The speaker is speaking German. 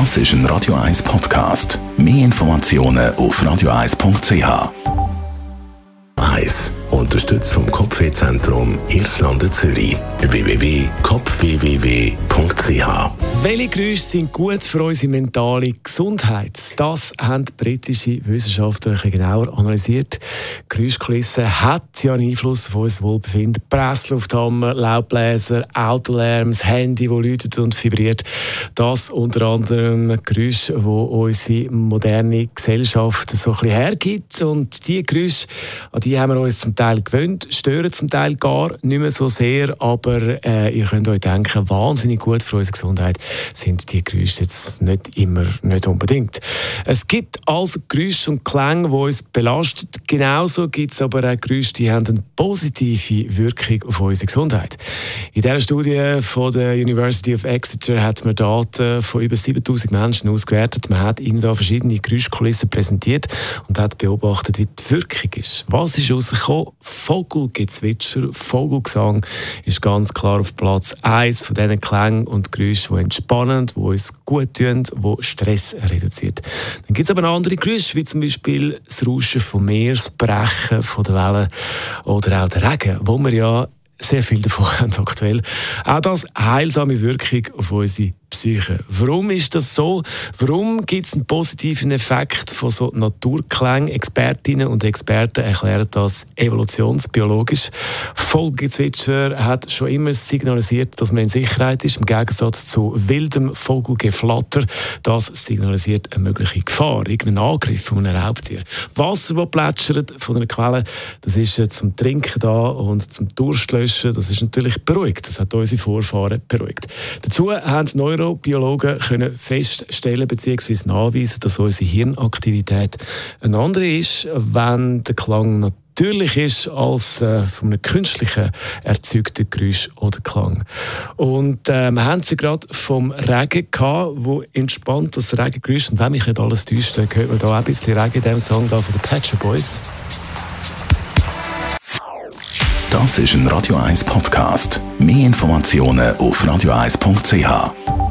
Das ist ein Radio 1 Podcast. Mehr Informationen auf radio1.ch. 1. Unterstützt vom Kopfwehzentrum Irlande Zürich. www.kopfwww.ch welche Geräusche sind gut für unsere mentale Gesundheit? Das haben britische Wissenschaftler ein bisschen genauer analysiert. Geräuschkulisse hat ja einen Einfluss auf unser Wohlbefinden. Presslufthammer, Laubbläser, Autolärm, das Handy, das läutet und vibriert. Das unter anderem Geräusche, die unsere moderne Gesellschaft so ein bisschen hergibt. Und diese Geräusche, an die haben wir uns zum Teil gewöhnt, stören zum Teil gar nicht mehr so sehr, aber äh, ihr könnt euch denken, wahnsinnig gut für unsere Gesundheit sind die Geräusche jetzt nicht immer, nicht unbedingt. Es gibt also Geräusche und Klänge, die uns belasten. Genauso gibt es aber auch Geräusche, die haben eine positive Wirkung auf unsere Gesundheit. In dieser Studie von der University of Exeter hat man Daten von über 7000 Menschen ausgewertet. Man hat ihnen da verschiedene Geräuschkulissen präsentiert und hat beobachtet, wie die Wirkung ist. Was ist rausgekommen? Vogelgezwitscher, Vogelgesang ist ganz klar auf Platz 1 von diesen Klängen und Geräuschen, die entspannend, die uns gut tun, die Stress reduziert. Dann gibt es aber andere Geräusche, wie zum Beispiel das Rauschen vom Meer, das Brechen von der Wellen oder auch der Regen, wo wir ja sehr viel davon haben aktuell. Auch das heilsame Wirkung auf unsere Psyche. Warum ist das so? Warum gibt es einen positiven Effekt von so Naturklängen? Expertinnen und Experten erklären das evolutionsbiologisch. Vogelgezwitscher hat schon immer signalisiert, dass man in Sicherheit ist, im Gegensatz zu wildem Vogelgeflatter. Das signalisiert eine mögliche Gefahr, irgendeinen Angriff von einem Raubtier. Wasser, das plätschert von einer Quelle, das ist zum Trinken da und zum Durstlöschen. Das ist natürlich beruhigt. Das hat unsere Vorfahren beruhigt. Dazu haben Neuro Neurobiologen können feststellen bzw. nachweisen, dass unsere Hirnaktivität eine andere ist, wenn der Klang natürlich ist als äh, von einem künstlichen erzeugten Geräusch oder Klang. Und äh, wir haben sie gerade vom Regen gehabt, wo entspannt das Regengeräusch, und wenn mich nicht alles täuscht, dann hört man da auch ein bisschen Regen in diesem Song da von den Patcher Boys. Das ist ein Radio 1 Podcast. Mehr Informationen auf radio1.ch.